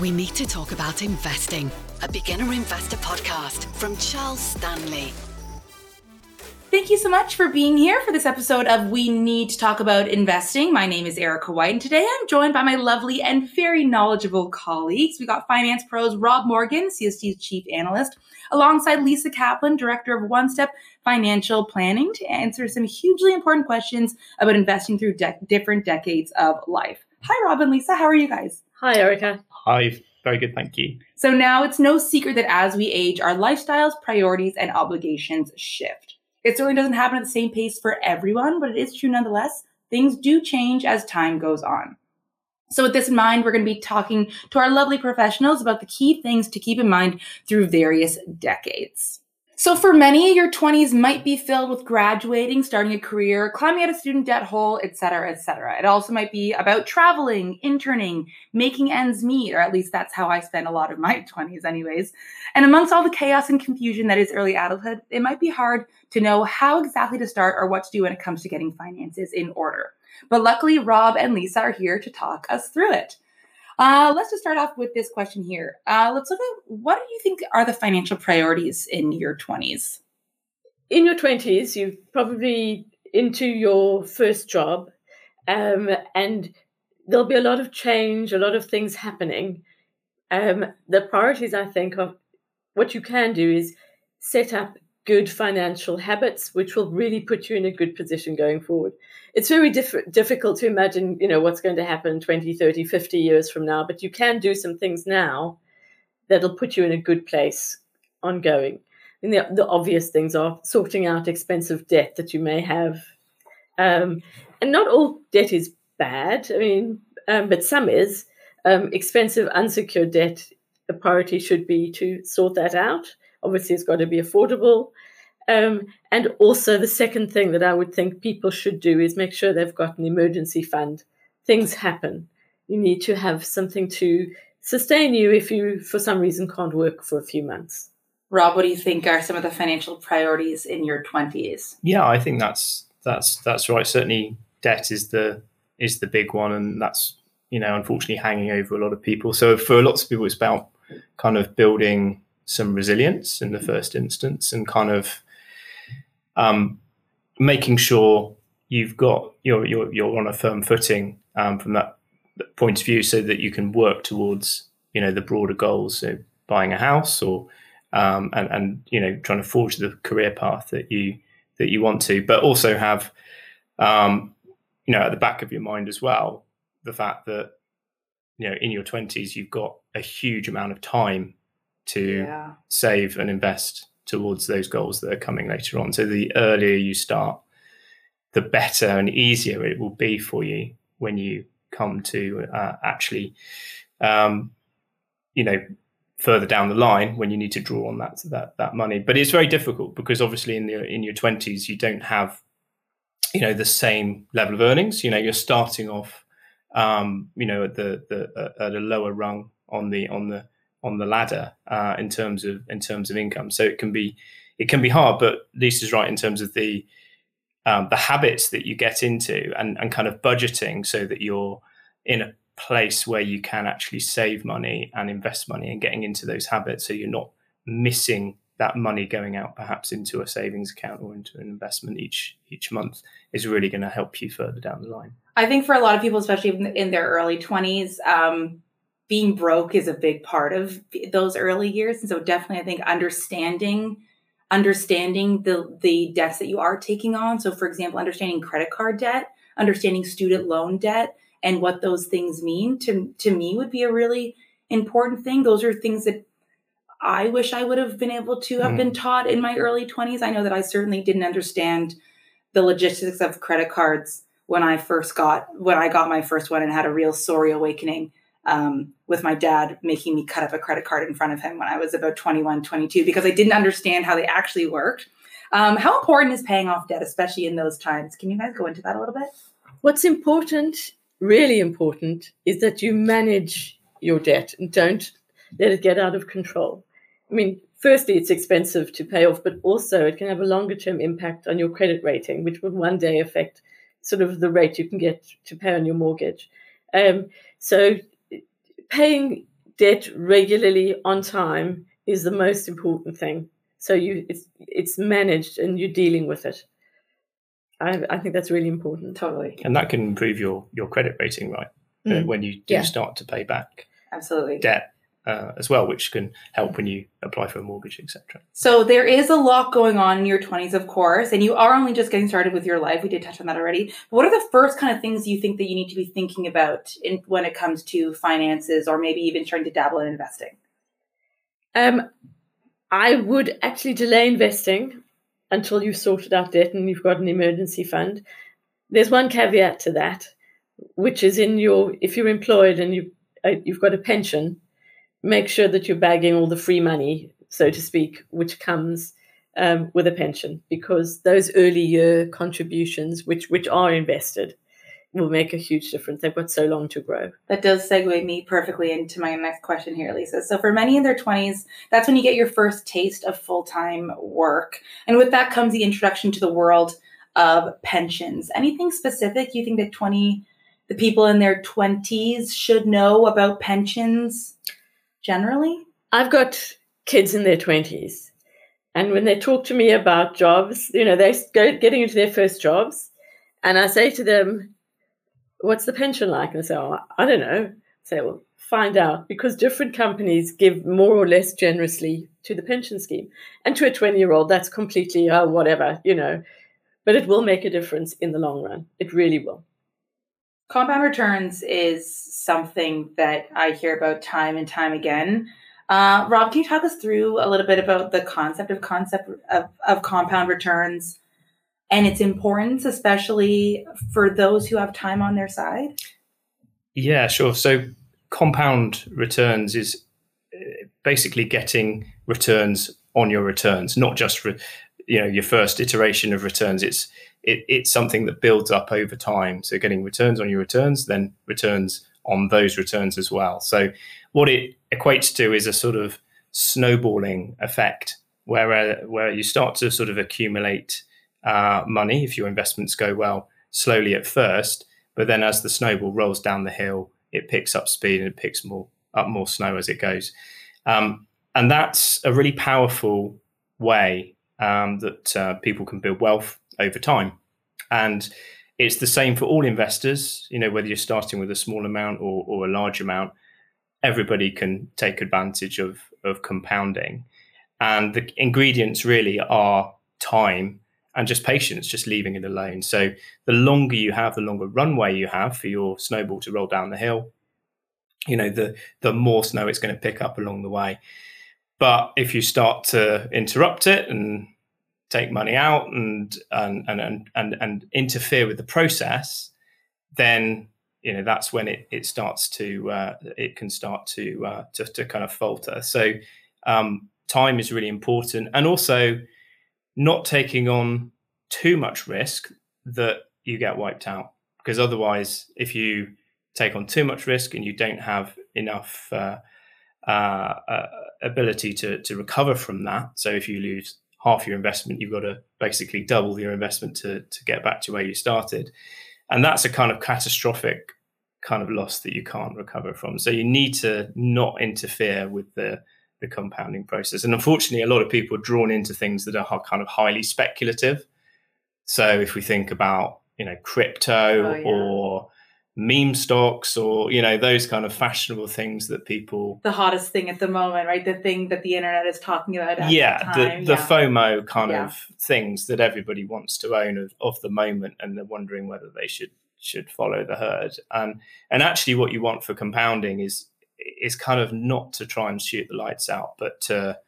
We need to talk about investing, a beginner investor podcast from Charles Stanley. Thank you so much for being here for this episode of We Need to Talk About Investing. My name is Erica Whyte, and today I'm joined by my lovely and very knowledgeable colleagues. We got finance pros Rob Morgan, CST's chief analyst, alongside Lisa Caplan, director of OneStep Financial Planning, to answer some hugely important questions about investing through de- different decades of life. Hi, Rob and Lisa. How are you guys? Hi, Erica. Hi, very good, thank you. So now it's no secret that as we age, our lifestyles, priorities, and obligations shift. It certainly doesn't happen at the same pace for everyone, but it is true nonetheless. Things do change as time goes on. So, with this in mind, we're going to be talking to our lovely professionals about the key things to keep in mind through various decades. So, for many, your 20s might be filled with graduating, starting a career, climbing out of student debt hole, etc., etc. It also might be about traveling, interning, making ends meet, or at least that's how I spent a lot of my 20s, anyways. And amongst all the chaos and confusion that is early adulthood, it might be hard to know how exactly to start or what to do when it comes to getting finances in order. But luckily, Rob and Lisa are here to talk us through it. Uh, let's just start off with this question here. Uh, let's look at what do you think are the financial priorities in your 20s? In your 20s, you're probably into your first job, um, and there'll be a lot of change, a lot of things happening. Um, the priorities, I think, of what you can do is set up good financial habits, which will really put you in a good position going forward. It's very diff- difficult to imagine, you know, what's going to happen 20, 30, 50 years from now, but you can do some things now that'll put you in a good place ongoing. And the, the obvious things are sorting out expensive debt that you may have. Um, and not all debt is bad, I mean, um, but some is. Um, expensive unsecured debt, the priority should be to sort that out Obviously, it's got to be affordable. Um, and also, the second thing that I would think people should do is make sure they've got an emergency fund. Things happen. You need to have something to sustain you if you, for some reason, can't work for a few months. Rob, what do you think are some of the financial priorities in your twenties? Yeah, I think that's that's that's right. Certainly, debt is the is the big one, and that's you know unfortunately hanging over a lot of people. So for lots of people, it's about kind of building some resilience in the first instance and kind of um, making sure you've got you're, you're you're on a firm footing um, from that point of view so that you can work towards you know the broader goals so buying a house or um, and and you know trying to forge the career path that you that you want to but also have um, you know at the back of your mind as well the fact that you know in your 20s you've got a huge amount of time to yeah. save and invest towards those goals that are coming later on. So the earlier you start, the better and easier it will be for you when you come to uh, actually, um, you know, further down the line when you need to draw on that that that money. But it's very difficult because obviously in the in your twenties you don't have, you know, the same level of earnings. You know, you're starting off, um, you know, at the the at a lower rung on the on the on the ladder uh, in terms of in terms of income. So it can be it can be hard, but Lisa's right in terms of the um, the habits that you get into and, and kind of budgeting so that you're in a place where you can actually save money and invest money and getting into those habits so you're not missing that money going out perhaps into a savings account or into an investment each each month is really going to help you further down the line. I think for a lot of people, especially in their early 20s, um, being broke is a big part of those early years. And so definitely i think understanding understanding the the debts that you are taking on. So for example understanding credit card debt understanding student loan debt and what those things mean to to me would be a really important thing. Those are things that i wish i would have been able to have mm. been taught in my early 20s i know that i certainly didn't understand the logistics of credit cards when i first got when i got my first one and had a real sorry awakening um, with my dad making me cut up a credit card in front of him when I was about 21, 22, because I didn't understand how they actually worked. Um, how important is paying off debt, especially in those times? Can you guys go into that a little bit? What's important, really important, is that you manage your debt and don't let it get out of control. I mean, firstly, it's expensive to pay off, but also it can have a longer term impact on your credit rating, which will one day affect sort of the rate you can get to pay on your mortgage. Um, so paying debt regularly on time is the most important thing. So you it's it's managed and you're dealing with it. I, I think that's really important. Totally. And that can improve your your credit rating, right? Uh, Mm. when you do Yeah. start to pay back Absolutely. debt uh, as well, which can help when you apply for a mortgage, etc. So there is a lot going on in your 20s, of course, and you are only just getting started with your life. We did touch on that already. But what are the first kind of things you think that you need to be thinking about in, when it comes to finances or maybe even trying to dabble in investing? Um, I would actually delay investing until you've sorted out debt and you've got an emergency fund. There's one caveat to that, which is in your if you're employed and you uh, you've got a pension, make sure that you're bagging all the free money, so to speak, which comes um, with a pension, because those early year contributions, which which are invested, will make a huge difference. They've got so long to grow. That does segue me perfectly into my next question here, Lisa. So, for many in their 20s, that's when you get your first taste of full time work. And with that comes the introduction to the world of pensions. Anything specific you think that 20, the people in their 20s should know about pensions generally? I've got kids in their 20s. And when they talk to me about jobs, you know, they go getting into their first jobs. And I say to them, What's the pension like? And they say, Oh, I don't know. I say, Well, find out because different companies give more or less generously to the pension scheme. And to a 20 year old, that's completely, oh, whatever, you know. But it will make a difference in the long run. It really will. Compound returns is something that I hear about time and time again. Uh, Rob, can you talk us through a little bit about the concept of concept of, of compound returns and its importance, especially for those who have time on their side? Yeah, sure. So compound returns is uh, basically getting returns on your returns, not just re- you know your first iteration of returns. It's it, it's something that builds up over time. So getting returns on your returns, then returns on those returns as well. So what it equates to is a sort of snowballing effect, where uh, where you start to sort of accumulate uh, money if your investments go well slowly at first, but then as the snowball rolls down the hill, it picks up speed and it picks more up more snow as it goes. Um, and that's a really powerful way um, that uh, people can build wealth over time. And it's the same for all investors, you know, whether you're starting with a small amount or, or a large amount, everybody can take advantage of, of compounding. And the ingredients really are time and just patience, just leaving it alone. So the longer you have, the longer runway you have for your snowball to roll down the hill, you know, the the more snow it's going to pick up along the way. But if you start to interrupt it and take money out and and and and and, interfere with the process, then you know that's when it it starts to uh, it can start to uh, to to kind of falter. So um, time is really important, and also not taking on too much risk that you get wiped out. Because otherwise, if you take on too much risk and you don't have enough uh, uh, uh, ability to, to recover from that, so if you lose half your investment, you've got to basically double your investment to, to get back to where you started. And that's a kind of catastrophic kind of loss that you can't recover from. So you need to not interfere with the the compounding process. And unfortunately, a lot of people are drawn into things that are kind of highly speculative. So if we think about, you know, crypto Oh, yeah. or meme stocks or, you know, those kind of fashionable things that people The hottest thing at the moment, right? The thing that the internet is talking about. At yeah, the, the, the yeah. FOMO kind Yeah. of things that everybody wants to own of, of the moment and they're wondering whether they should should follow the herd. And and actually what you want for compounding is is kind of not to try and shoot the lights out, but to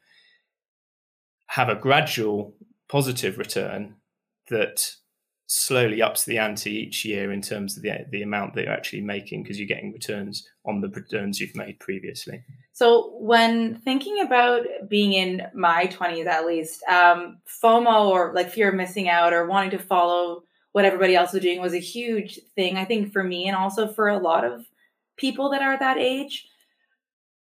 have a gradual positive return that slowly ups the ante each year in terms of the the amount that you're actually making because you're getting returns on the returns you've made previously. So, when thinking about being in my 20s at least, um, FOMO or like fear of missing out or wanting to follow what everybody else was doing was a huge thing, I think, for me and also for a lot of people that are that age.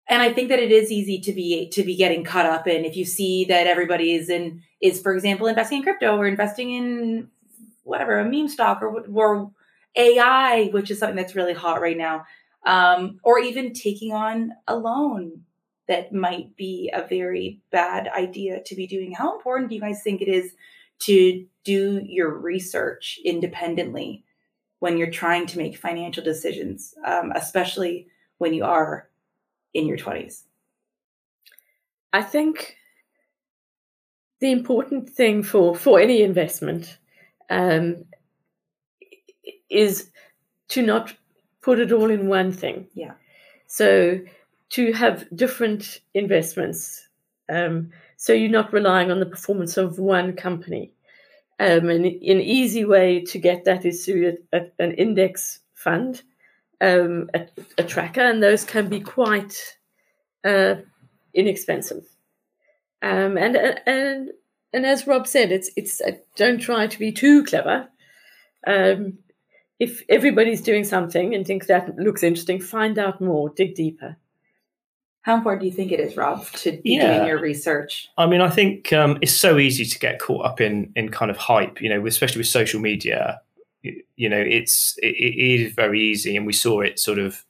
And I think that it is easy to be to be getting caught up in if you see that everybody is in is, for example, investing in crypto or investing in whatever a meme stock or or AI, which is something that's really hot right now. um, or even taking on a loan that might be a very bad idea to be doing. How important do you guys think it is to do your research independently when you're trying to make financial decisions, um, especially when you are in your 20s? I think the important thing for, for any investment um, is to not put it all in one thing. Yeah. So to have different investments. Um, so you're not relying on the performance of one company. Um, and an easy way to get that is through a, a, an index fund, um, a, a, tracker, and those can be quite uh, inexpensive. Um, and and and as Rob said, it's it's uh, don't try to be too clever. Um, if everybody's doing something and thinks that looks interesting, find out more, dig deeper. How important do you think it is, Rob, to be yeah. doing your research? I mean, I think um, it's so easy to get caught up in in kind of hype, you know, especially with social media. You know, it's it, it is very easy, and we saw it sort of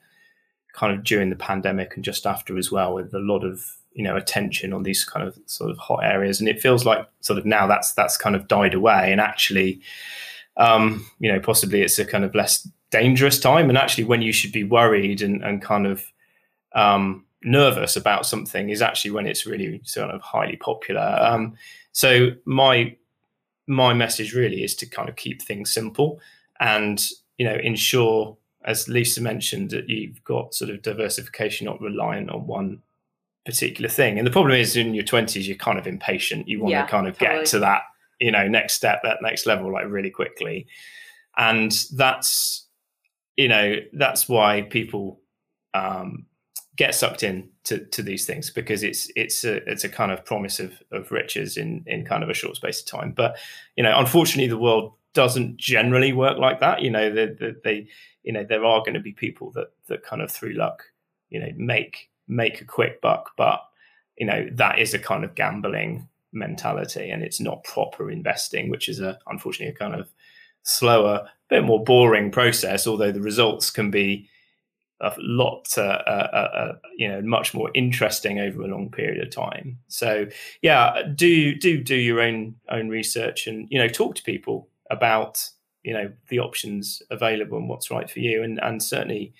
kind of during the pandemic and just after as well, with a lot of you know attention on these kind of sort of hot areas, and it feels like sort of now that's that's kind of died away, and actually, um, you know, possibly it's a kind of less dangerous time, and actually when you should be worried and and kind of um, nervous about something is actually when it's really sort of highly popular. Um, so my my message really is to kind of keep things simple and you know ensure, as Lisa mentioned, that you've got sort of diversification, not reliant on one particular thing. And the problem is in your twenties, you're kind of impatient. You want yeah, to kind of totally. get to that you know next step, that next level, like really quickly, and that's you know that's why people um, get sucked in to, to these things because it's it's a it's a kind of promise of, of riches in in kind of a short space of time. But you know, unfortunately, the world doesn't generally work like that. You know, they, they, they you know there are going to be people that that kind of through luck, you know, make make a quick buck, but you know that is a kind of gambling mentality, and it's not proper investing, which is a unfortunately a kind of slower, bit more boring process. Although the results can be a lot, uh, uh, uh, uh, you know, much more interesting over a long period of time. So, yeah, do do do your own own research and you know talk to people about you know the options available and what's right for you, and and certainly,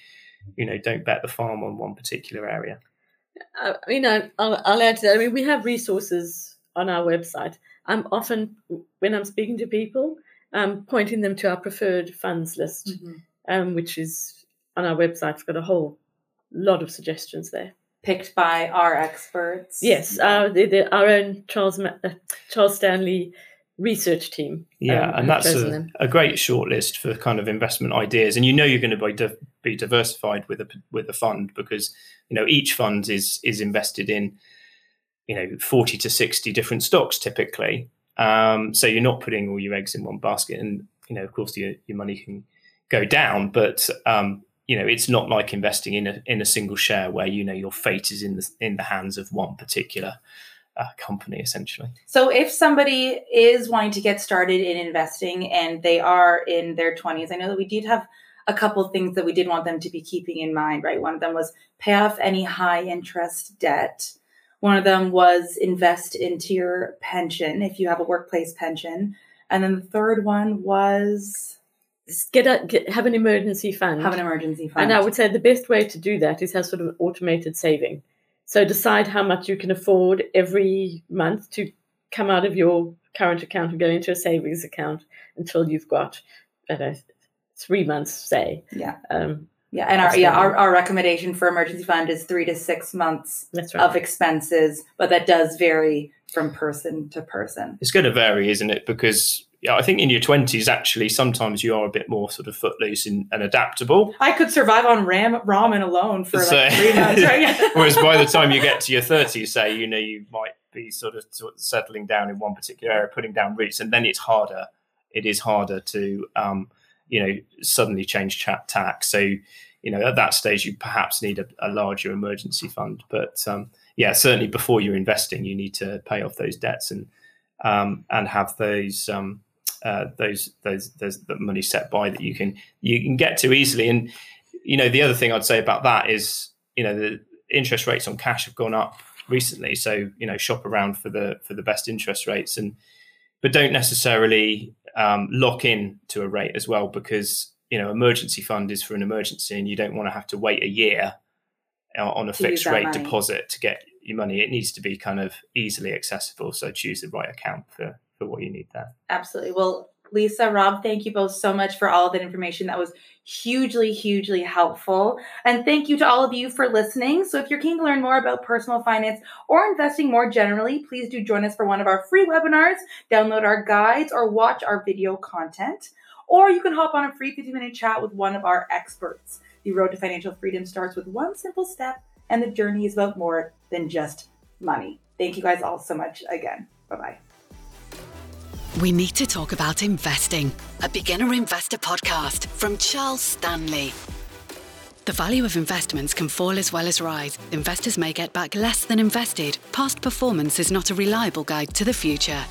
you know, don't bet the farm on one particular area. I mean, I'll, I'll add to that. I mean, we have resources on our website. I'm often when I'm speaking to people, I'm pointing them to our preferred funds list, mm-hmm. um, which is on our website. We've got a whole lot of suggestions there. Picked by our experts. Yes, our, the, the, our own Charles uh, Charles Stanley research team. Yeah, um, and that's a, a, great shortlist for kind of investment ideas. And you know you're going to be, di- be diversified with a with a fund because you know each fund is is invested in you know 40 to 60 different stocks typically. Um, so you're not putting all your eggs in one basket, and you know of course your your money can go down, but um, you know it's not like investing in a in a single share where you know your fate is in the in the hands of one particular uh, company essentially so if somebody is wanting to get started in investing and they are in their 20s i know that we did have a couple things that we did want them to be keeping in mind right one of them was pay off any high interest debt one of them was invest into your pension if you have a workplace pension and then the third one was get a get, have an emergency fund. Have an emergency fund. And I would say the best way to do that is have sort of an automated saving. So decide how much you can afford every month to come out of your current account and go into a savings account until you've got know, three months, say. Yeah. Um, yeah, and our yeah our, our recommendation for emergency fund is three to six months right. of expenses, but that does vary from person to person. It's going to vary, isn't it? Because yeah, I think in your twenties, actually, sometimes you are a bit more sort of footloose and, and adaptable. I could survive on ram, ramen alone for so, like three months. Right? whereas by the time you get to your thirties, say, you know, you might be sort of, sort of settling down in one particular area, putting down roots, and then it's harder. It is harder to, um, you know, suddenly change chat tack. So, you know, at that stage, you perhaps need a, a larger emergency fund. But um, yeah, certainly before you're investing, you need to pay off those debts and um, and have those um, uh, those those those the money set by that you can you can get to easily and you know, the other thing I'd say about that is, you know, the interest rates on cash have gone up recently. So, you know, shop around for the for the best interest rates and but don't necessarily um, lock in to a rate as well because you know emergency fund is for an emergency and you don't want to have to wait a year uh, on a fixed rate money. deposit to get your money it needs to be kind of easily accessible so choose the right account for for what you need there Absolutely. Well, Lisa, Rob, thank you both so much for all of that information. That was hugely, hugely helpful. And thank you to all of you for listening. So, if you're keen to learn more about personal finance or investing more generally, please do join us for one of our free webinars, download our guides, or watch our video content. Or you can hop on a free 50 minute chat with one of our experts. The road to financial freedom starts with one simple step, and the journey is about more than just money. Thank you guys all so much again. Bye bye. We need to talk about investing, a beginner investor podcast from Charles Stanley. The value of investments can fall as well as rise. Investors may get back less than invested. Past performance is not a reliable guide to the future.